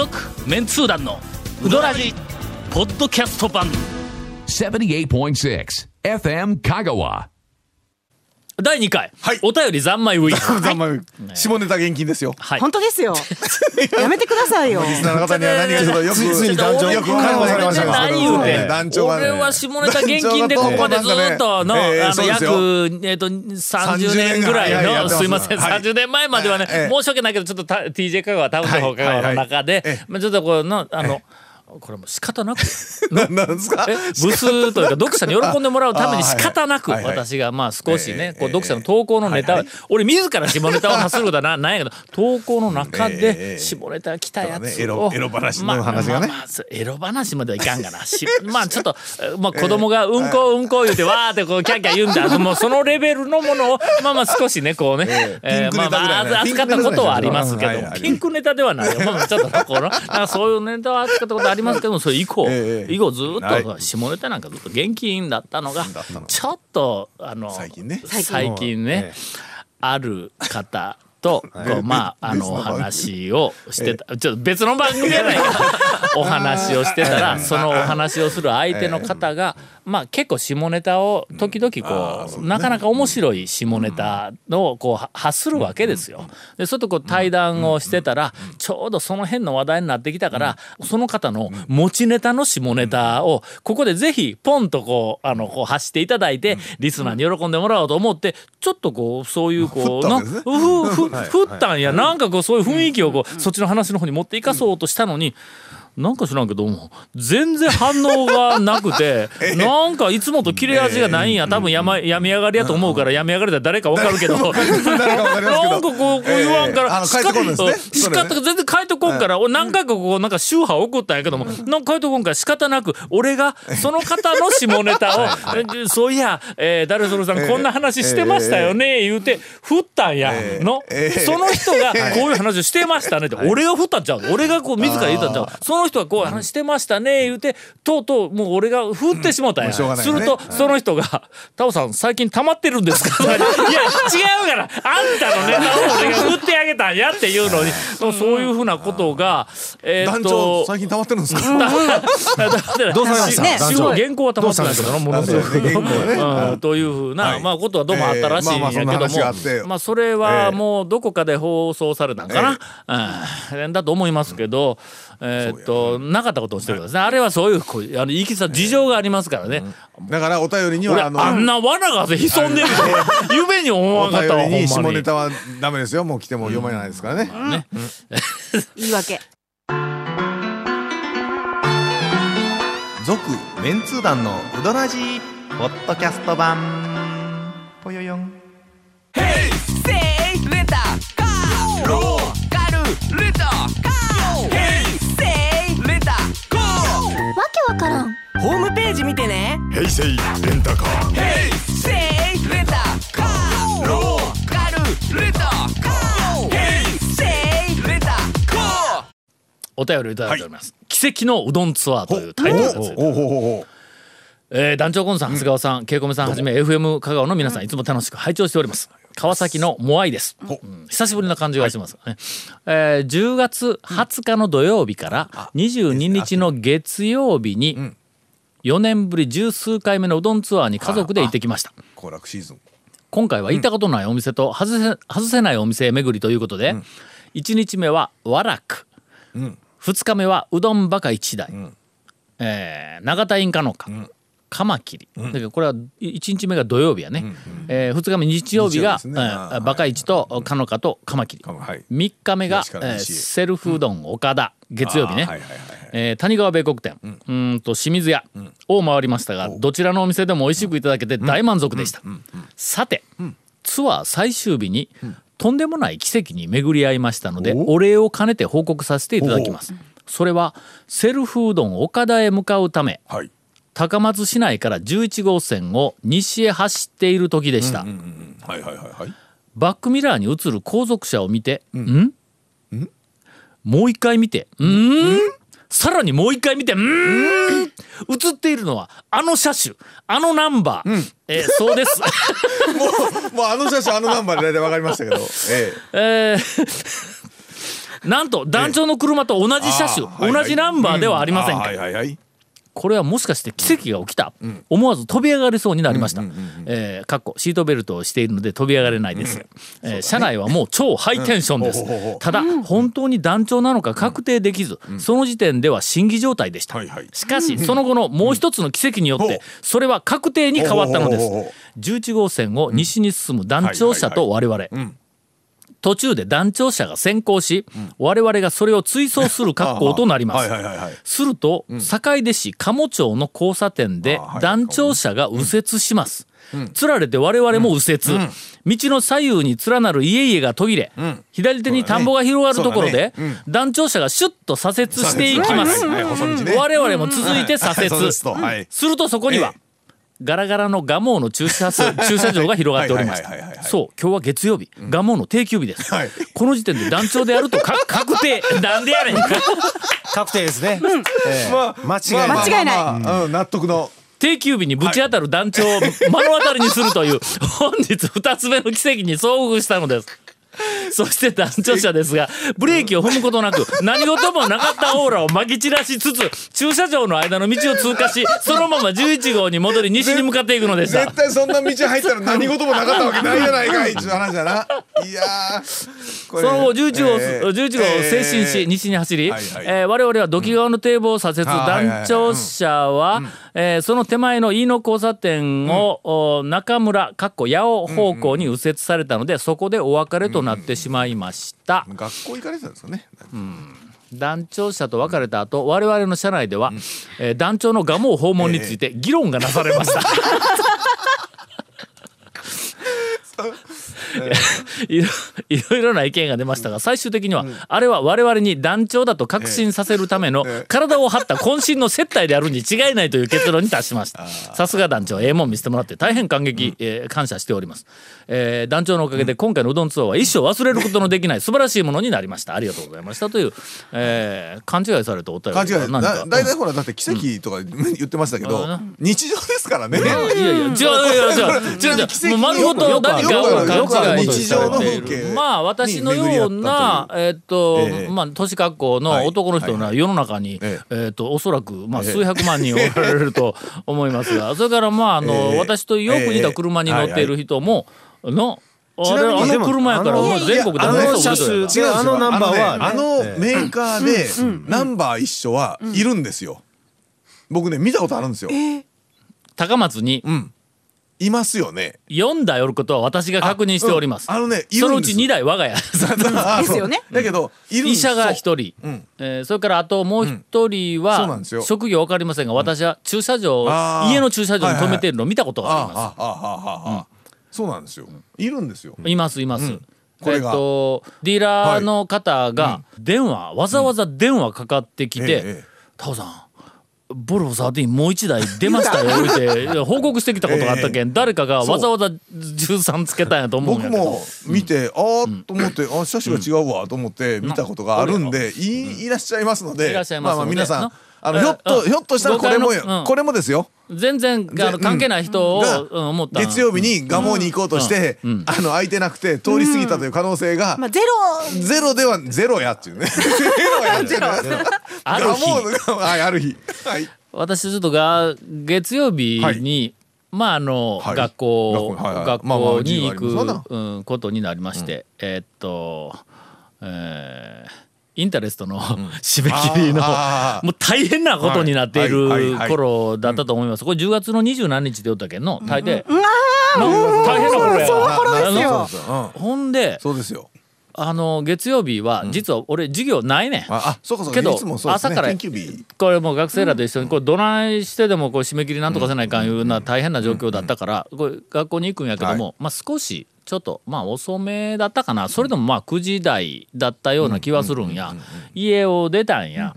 続メンツー団のウドラジポッドキャスト版78.6 FM Kagawa. 第2回、はい。お便り三昧ウィークざんまい。下ネタ現金ですよ。はい。本当ですよ。やめてくださいよ。リスナーの方には何がちょっとよく、ついついに団長よく解放されました何言うて団長がね。俺は下ネタ現金でここでずっとの、ええあの約そうですよ、えっと30年ぐらい30年ぐらい。やのってますすいません、はい。30年前まではね、ええ申し訳ないけどちょっとた TJ 香川タウンの方香川の中で、はい。はい。はい。えまあちょっとこうのあの、これもう仕方なく。ななんですか？え部数というか読者に喜んでもらうために仕方なく。私がまあ少しええねこう読者の投稿のネタを俺自ら下ネタを発することはななんやけど投稿の中 えでえ下ネタ来たやつをエロ話のまあ話がね。エロ話まではいかんがな。しまあちょっとえまあ子供がうんこうんこ言うてわーってこうキャッキャ言うんだ。もうそのレベルのものをまあまあ少しねこうねえまあまあ扱ったことはありますけどピンクネタではないよ。まあまあちょっとこのそういうネタは扱ったことありますけどもそれ以降ええ以後ずっはい。と下ネタなんかずっと現金だったのがちょっとあの最近ね。最近ねある方とこうまああのお話をしてた。ちょっと別の番組やない。か お話をしてたらそのお話をする相手の方がまあ結構下ネタを時々こうなかなか面白い下ネタをこうは発するわけですよ。でそれとこう対談をしてたらちょうどその辺の話題になってきたからその方の持ちネタの下ネタをここでぜひポンとこうあのこう発していただいてリスナーに喜んでもらおうと思ってちょっとこうそういうこうなふ振ったんや。なんかこうそういう雰囲気をこうそっちの話の方に持っていかそうとしたのに。なんか知らんけども全然反応がなくて なんかいつもと切れ味がないんや。多分や,、ま、病み上がりやと思うから病み上がりだ誰かわかるけど。なんかこうこう言わんから仕方全然帰ってこんから俺何回かこうなんか宗派送ったんやけどもなんか帰ってこんから仕方なく俺がその方の下ネタを えそういや、えー、誰それさんこんな話してましたよね言うて振ったんやの。ええその人がこういう話をしてましたねって俺が振ったんちゃう？俺がこう自ら言ったんちゃう？その人がこう話してましたね言うてとうとうもう俺が振ってしもうたんや、うん。しょうがないすね。るとその人が「タオさん最近溜まってるんですか?」いや違うから。あんたのネタを俺が振ってあげたんやっていうのに。そういうふうなことがえーっと最近溜まってるんですか？どうされました？原稿は溜まってないけどなものすごくというふうな、はい。まあことはどうもあったらしいんやけども、ええまあまあそれはもうどこかで放送されたんかな、うん、だと思いますけど、えーっとなかったことをしてるんですね。あれはそういうこうあのいきさ事情がありますからね、だからお便りに俺はあのあんな罠が潜んでると 夢に思わおんかったわ便りに下ネタはダメですよ。もう来ても読めないですからね。ね言い訳。続メンツー団のウドラジーポッドキャスト版。ぽよよんわけわからん。ホームページ見てね。平成レンタカー。せいレンタカー。ローカルレンタカー。ヘイセイレンタカー。お便りをいただいております、奇跡のうどんツアーというタイトルがついてえー団長コンさん長谷川さん、ケイコメさんはじめ FM 香川の皆さんいつも楽しく拝聴しております川崎のモアイです、う。ん久しぶりな感じがします。ね、えー10月20日の土曜日から22日の月曜日に4年ぶり十数回目のうどんツアーに家族で行ってきました。行楽シーズン今回は行ったことないお店と外せ外せないお店巡りということで、1日目は和楽、2日目はうどんバカ一台、えー永田インカノカ、カマキリ、だからこれは1日目が土曜日やね、え2日目日曜日がね。えバカ一とカノカとカマキリ、はい。3日目が、えーセルフうどん岡田月曜日ね、はえー谷川米国店、うーんと清水屋を回りましたが、どちらのお店でも美味しくいただけて大満足でした、さて、ツアー最終日に、とんでもない奇跡に巡り合いましたのでお。礼を兼ねて報告させていただきます。それはセルフうどん岡田へ向かうためはい高松市内から11号線を西へ走っている時でした、バックミラーに映る後続車を見て、ん。もう一回見て、ん？さらにもう一回見て、ん？映っているのは、あの車種、あのナンバー。えーそうです。もうあの写真あのナンバーで大体わかりましたけど。ええ。ーなんと団長の車と同じ車種、同じナンバーではありませんか、はいはいはいこれはもしかして奇跡が起きた、思わず飛び上がりそうになりました、えーかっこシートベルトをしているので飛び上がれないです、えー車内はもう超ハイテンションです、うん。ただ本当に団長なのか確定できず、その時点では審議状態でした、はいはい。しかしその後のもう一つの奇跡によってそれは確定に変わったのです。ほうほうほうほ11号線を西に進む団長車と我々、ん途中で団長車が先行し、我々がそれを追走する格好となります、すると、坂出市鴨町の交差点で団長車が右折します。つられて我々も右折、道の左右に連なる家々が途切れ、左手に田んぼが広がるところで、ね。団長車がシュッと左折していきます、我々も続いて左折、はい。するとそこには、ガラガラの蒲生の駐車す 駐車場が広がっておりましたそう今日は月曜日。蒲生の定休日です、はい。この時点で団長であるとか 確定。なんでやねん。確定ですね。ええ。まあ間違いない。まあ間違いない。まあまあうん納得の。定休日にぶち当たる団長を目の当たりにするという本日二つ目の奇跡に遭遇したのです。そして団長車ですがブレーキを踏むことなく 何事もなかったオーラをまき散らしつつ駐車場の間の道を通過しそのまま11号に戻り西に向かっていくのでした。絶。対そんな道入ったら何事もなかったわけないじゃないかいっていう話だな。いやーこれその後11号、えー11号を静止し、えー西に走り、はいはい。えー我々は土器川の堤防を左折、あはいはいはい団長車は、えーその手前の飯野交差点を、お中村かっこ八尾方向に右折されたので、そこでお別れとなってしまいました。学校行かれてたんですよね。団長車と別れた後我々の車内では、えー団長の蒲生訪問について議論がなされました。い ろ いろいろな意見が出ましたが最終的には、あれは我々に団長だと確信させるための体を張った渾身の接待であるに違いないという結論に達しました。さすが団長ええもん見せてもらって大変感激、えー感謝しております、えー団長のおかげで今回のうどんツアーは一生忘れることのできない素晴らしいものになりました。ありがとうございましたという、えー勘違いされたお便り勘違い。だ大体ほらだって奇跡とか言ってましたけどうん。日常ですからね。いやいや違う 違う。違う違う。違うもう丸ごと何かを勘違い。日常のされてい風景るまあ私のようなえっとええ。まあ年格好の男の人が世の中にええっとおそらくまあ数百万人おられると思いますが それからまああのええ。私とよく似た車に乗っている人ものあれちなみにあの車やから全国であものの車種違うあのナンバーはねあのねあのメーカーでナンバー一緒はいるんですよ。僕ね見たことあるんですよ。高松にうんいますよね。4台おることは私が確認しております。あうんあのねいそのうちるんです2台我が家。あ ですよね。だけどいるんです。医者が一人、う。ん。えーそれからあともう一人は、なん職業わかりませんが私は駐車場、家の駐車場に止めているのを見たことがあります。あああああああそうなんですよ。いるんですよ。いますいます。うん。これが。えっとディーラーの方が電話、わざわざ電話かかってきてええええ「タオさんボルボ13もう一台出ましたよ」って。報告してきたことがあったけん、誰かがわざわざ13つけたんやと思うんやけど。僕も見て、ああと思って、あ車種が違うわと思って見たことがあるんで、いいらっしゃいますのでいらっしゃいまあまあので皆さんな。あのえひょっとうん。ひょっとしたらこれもこれもですよ。全然あの関係ない人を、がうん思った。月曜日に蒲生に行こうとして、うん。あの空いてなくて通り過ぎたという可能性が、まあゼロ。ゼロではゼロやっていうね。ゼロやっていうね ある日。はいある日。はい。私ちょっとが月曜日に、まああの、はい。学校学校はいはい。学まあまあ校に行く、うん、ことになりまして、えーっと、えーインタレストの、締め切りのもう大変なことになっているはい頃だったと思います。これ10月の二十何日で言ったけんの？大抵、な大変な頃や。その頃ですよ。そうですよ、うん、ほんでそうですよあの月曜日は実は俺授業ないねん。ああそうかそうか。けどいつもそうですね。朝から研究日。これもう学生らと一緒にこれどないしてでもこう締め切りなんとかせないかんいうな大変な状況だったからこれ学校に行くんやけどもまあ少しちょっとまあ遅めだったかな。それでもまあ9時台だったような気はするんや。家を出たんや。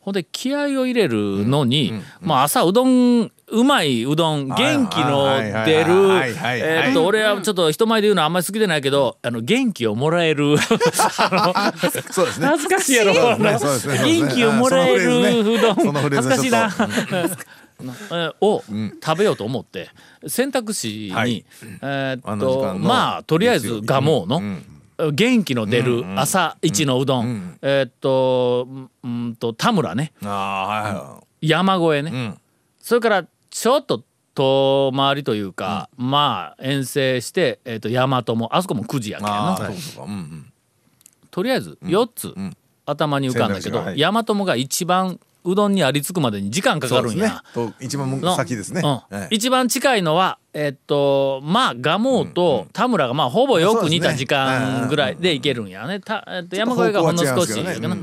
ほんで気合を入れるのにまあ朝うどんうまいうどん元気の出るえーっと俺はちょっと人前で言うのはあんまり好きでないけどあの元気をもらえる。そうですね。恥ずかしいやろ。ね。元気をもらえるうどん。ね恥ずかしいな。を食べようと思って選択肢に、はい。えーっとまあとりあえず蒲生の、うん。元気の出る朝一のうどん、えーっとうんと田村ね。ああはいは山越えね、いうん。それからちょっと遠回りというか、まあ遠征して、えー、と大和もあそこも9時やけんああなそうんうん。とりあえず4つ、頭に浮かんだけど、はい。大和もが一番うどんにありつくまでに時間かかるんや。ね。と一番の先ですね。うん。はい一番近いのはえっとまあ蒲生と田村がまあほぼよく似た時間ぐらいでいけるんやね。たえっと山越えがほんの少しやけどな。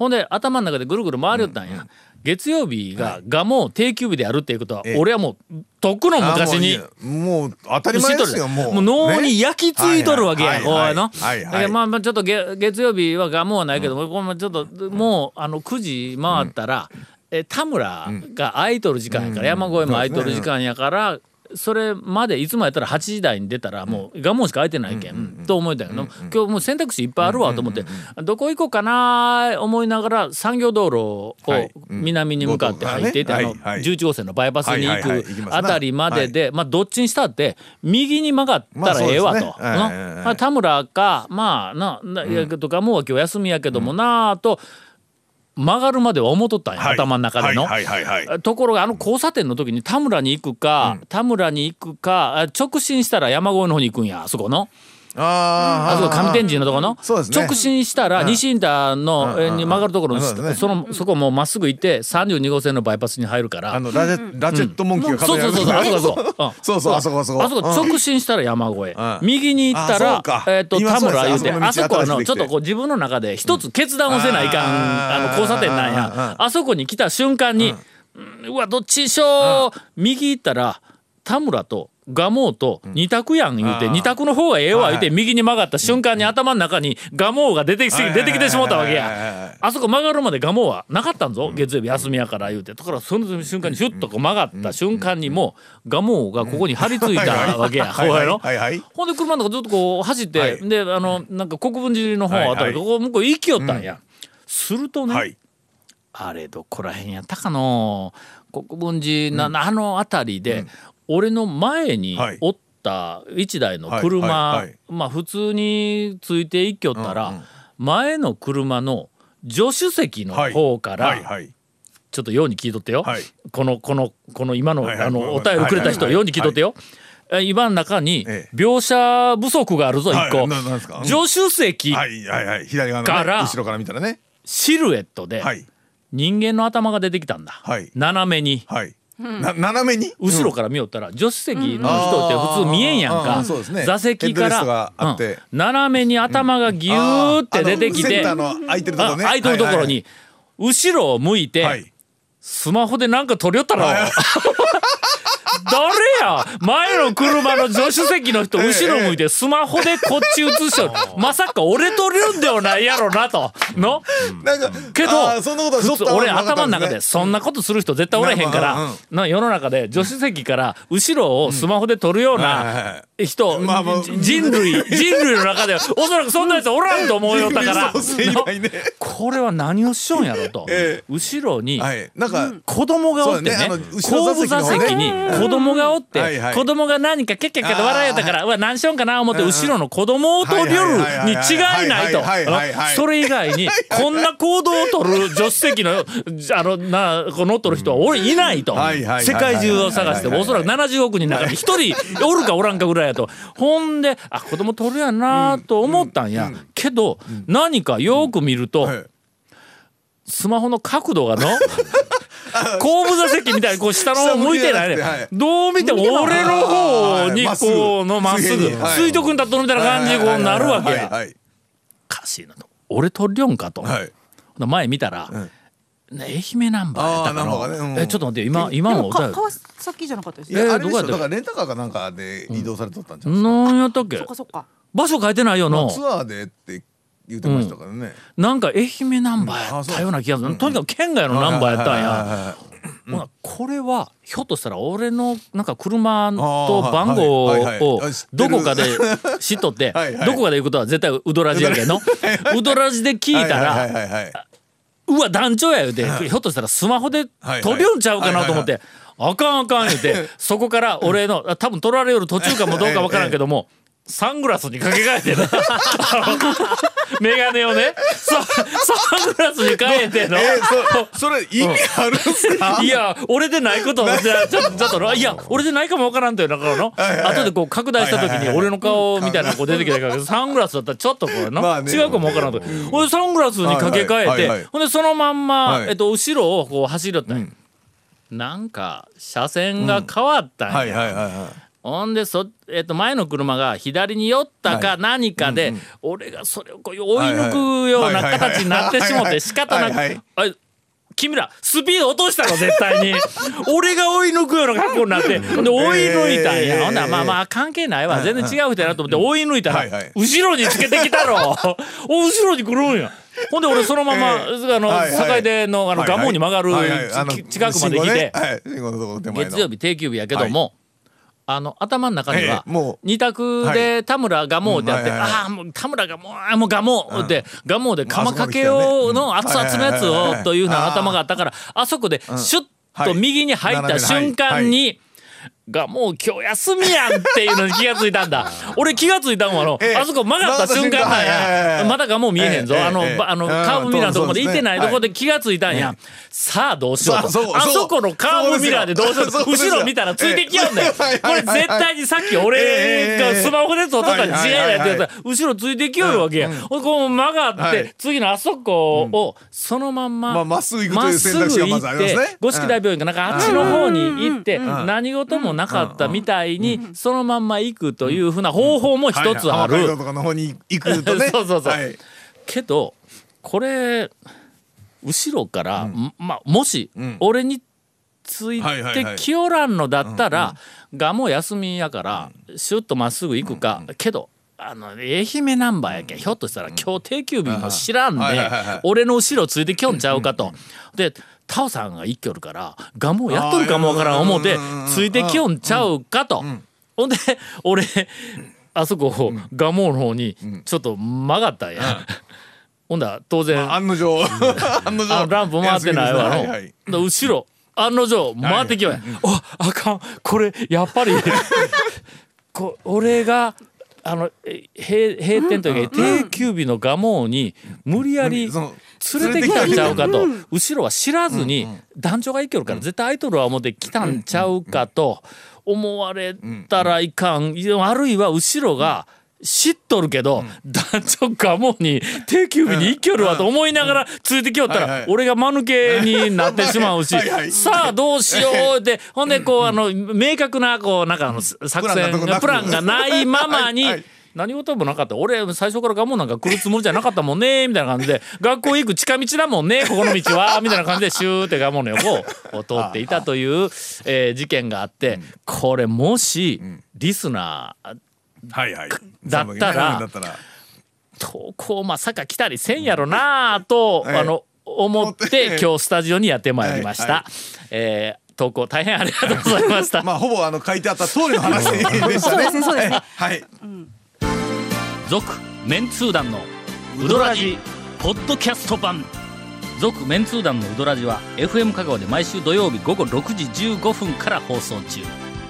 ほんで頭の中でぐるぐる回りよったんや。月曜日が蒲生定休日であるっていうことはええ。俺はもうとっくの昔にもう当たり前ですよもう。もう脳に焼き付いとるわけや、ね。はいはい。はいだけどまあまあちょっと月月曜日はがもうはないけど、これちょっともうあの9時回ったら、え田村が空いとる時間やから、山越えも空いとる時間やから。それまでいつもやったら8時台に出たらもう我慢しか空いてないけん、と思ったけど、今日もう選択肢いっぱいあるわと思って、どこ行こうかな思いながら産業道路を南に向かって入っていって、あのはい。はい11号線のバイパスに行くあたりまでで、まあどっちにしたって右に曲がったらええわと。田村かまあなないやとかもうは今日休みやけどもなあと曲がるまでは思っとったんや、はい頭の中での。はいはいところがあの交差点の時に田村に行くか、田村に行くかあ直進したら山越えの方に行くんやあそこの。ああそこ上天神のとこの、直進したら西インターのに曲がるところのそのそこもうまっすぐ行って32号線のバイパスに入るから。あのラジェラチェットモンキーがそうそうそうそう。あそこあそこ、うんそうそうあそこあそこ。あそこ直進したら山越え、うん。右に行ったらえっ、と田村言うてあそこのちょっとこう自分の中で一つ決断をせないかん、うんあの交差点なんうん。や、あそこに来た瞬間に、うん。うわどっちにしよう、右行ったら田村と蒲生と二択やん言うて、うん二択の方がええわ言うて、はい右に曲がった瞬間に頭の中に蒲生が出てきて出てきてしもったわけや。あそこ曲がるまで蒲生はなかったん。ぞ、月曜日休みやから言うて。だからその瞬間にシュッとこう曲がった瞬間にもう蒲生がここに張り付いたわけや、ほんで車の中ずっとこう走って、はい。であのなんか国分寺の方あたり、ここ向こう行きよったんや、するとね、はいあれどこら辺やったかの。国分寺な、あの辺りで、俺の前にはい。おった一台の車、はいはいはい。まあ普通についていきよったら、うんうん。前の車の助手席の方から、はいはい。ちょっとように聞いとってよ、はい。このこのこの今の,、はいはい。あのお便りくれた人はいはい。はいように聞いとってよ、え今の中にええ。描写不足があるぞ一はい個、助手席、はいはいはい。左側後ろから見たらね。シルエットではい人間の頭が出てきたんだ、はい。斜めに。はい。な斜めに？後ろから見よったら助手席の人って普通見えんやんうん。か、座席から、斜めに頭がギューって出てきて、あのセンターの空いてるところ空いてるところに、後ろを向いて、スマホでなんか撮りよったろ。はい誰や？前の車の助手席の人ええ後ろ向いてスマホでこっち映しとる。まさか俺撮るんではないやろなと。の？なんかけどそんなこと俺頭の中でそんなことする人絶対おらへんからな世の中で助手席から後ろをスマホで撮るような人人類人類の中でおそらくそんなやつおらんと思うよったからこれは何をしようんやろと。ええ。後ろにはい。なんか子供がおってね。後部座席に子供がおって、はいはい。子供が何かケッケッケッと笑いよったからうわ何しよんかな思って後ろの子供を取りよるに違いないと。それ以外にこんな行動を取る助手席のあのなこう乗っとる人は俺いないと。世界中を探しておそらく70億人の中に一人おるかおらんかぐらいやと。ほんであ子供取るやなと思ったんや。けど何かよく見るとはい。スマホの角度がの後部座席みたいにこう下の方向いてないね。はい。どう見ても俺の方にこうのまっすぐ水平にはい。垂直に立っとるみたいな感じにこうなるわけや。おかしいなと。俺取りよんかと。はい。前見たらね愛媛ナンバーやったかね。うん。なえちょっと待って今今も川崎じゃなかったですえーどこやった？だからレンタカーかなんかで移動されとったんじゃないですか何やったっけ？そっかそっか。場所書いてないよのツアーでって言ってましたからね。なんか愛媛ナンバーやったような気がする。とにかく県外のナンバーやったんや。これはひょっとしたら俺のなんか車あとー番号をどこかで 知っとってどこかで行くことは絶対ウドラジやけんの ウドラジで聞いたらうわ団長や言うてひょっとしたらスマホで撮りよんちゃうかなと思ってあかんあかん言うてそこから俺のあ多分撮られよる途中かもどうかわからんけどもサングラスにかけ替えてな。あ のメガネをね。ササングラスに変えての。えそそれ意味あるんすか？いや俺でないことをじちょっとちょっといや俺でないかもわからんという中のはいはい後でこう拡大した時に俺の顔みたいなのこう出てきたからサングラスだったらちょっとこうのまあね。違うかもわからんと。俺サングラスにかけ替えてはいはいほんでそのまんまはい。えっと後ろをこう走りよったんや。なんか車線が変わったんや。はいはいはいはいほんでそ、えっと、前の車が左に寄ったか何かで、俺がそれをこう追い抜くような形になってしもて仕方なくはいはい「あ君らスピード落としたの絶対に。俺が追い抜くような格好になってで追い抜いたんや、えー。ほんならまあまあ関係ないわ。全然違う人やなと思って追い抜いたら、後ろにつけてきたろ。お 後ろに来るんや。ほんで俺そのまま、えあの、はいはい。境出のあの、はいはい。蒲生に曲がる、はいはい。近くまで来て、ね。はい。月曜日定休日やけども、あの頭の中には二択で田村がもうってあって、ああもう田村がもうもうがもうってがもうで釜かけようの熱々のやつをというふうな頭があったからあそこでシュッと右に入った瞬間に。がもう今日休みやんっていうのに気がついたんだ。俺気がついたんはあの、ええ。あそこ曲がった瞬間なんはいはいはいはいや。まだがもう見えへんぞ、ええあの、あのうんカーブミラーのとこまで行ってないとこで気がついたんや、さあどうしようと。あそこのカーブミラーでどうしよう。後ろ見たらついてきよんねん。ええ。これ絶対にさっき俺がスマホで撮ったから違いない。って言ったら後ろついてきよるわけや、ほんでこう曲がって、はい。次のあそこをそのまんままあまっすぐ行くという選択肢がまずありますね。五色大病院かなんかあっちの方に行って何事もなかったみたいにそのまんま行くというふうな方法も一つある。そうそうそう。はい。けどこれ後ろから、ん。まあもし俺についてきよらんのだったら、がもう休みやからシュッとまっすぐ行くか、けどあの愛媛ナンバーやけんひょっとしたら今日定休日も知らんで俺の後ろついてきょんちゃうかと。でタオさんが一挙るからガモやっとるかもわからん思うてついてきよんちゃうかと。ほんで俺あそこガモの方にちょっと曲がったんや。ほんだら当然案の定 案の定ランプ回ってないわ。の、はいはい。で後ろ案の定回ってきようや、ああかん。これやっぱり こ俺があのえ閉閉店というか定休日の蒲生に無理やり連れてきたんちゃうかと。後ろは知らずに団長が行けるから絶対アイドルは思って来たんちゃうかと思われたらいかん。あるいは後ろが知っとるけど団長がもうに定休日に行きよるわと思いながらついてきよったら俺が間抜けになってしまうし さあどうしようって ほんでこうあの明確なこうなんかあの作戦プランがプランがないままに何事もなかった。俺最初からガモなんか来るつもりじゃなかったもんねみたいな感じで 学校行く近道だもんねここの道はみたいな感じでシューってガモの横を通っていたという、えー事件があってこれもしリスナーはいはい。だったらだったら。投稿まさか来たりせんやろなぁと、ええあの思って今日スタジオにやってまいりました。はいはえー投稿大変ありがとうございました。まあほぼあの書いてあった通りの話でしたね。そうですねそうですね。はい。続メンツー団のウドラジポッドキャスト版。続メンツー団のウドラジは FM 香川で毎週土曜日午後6時15分から放送中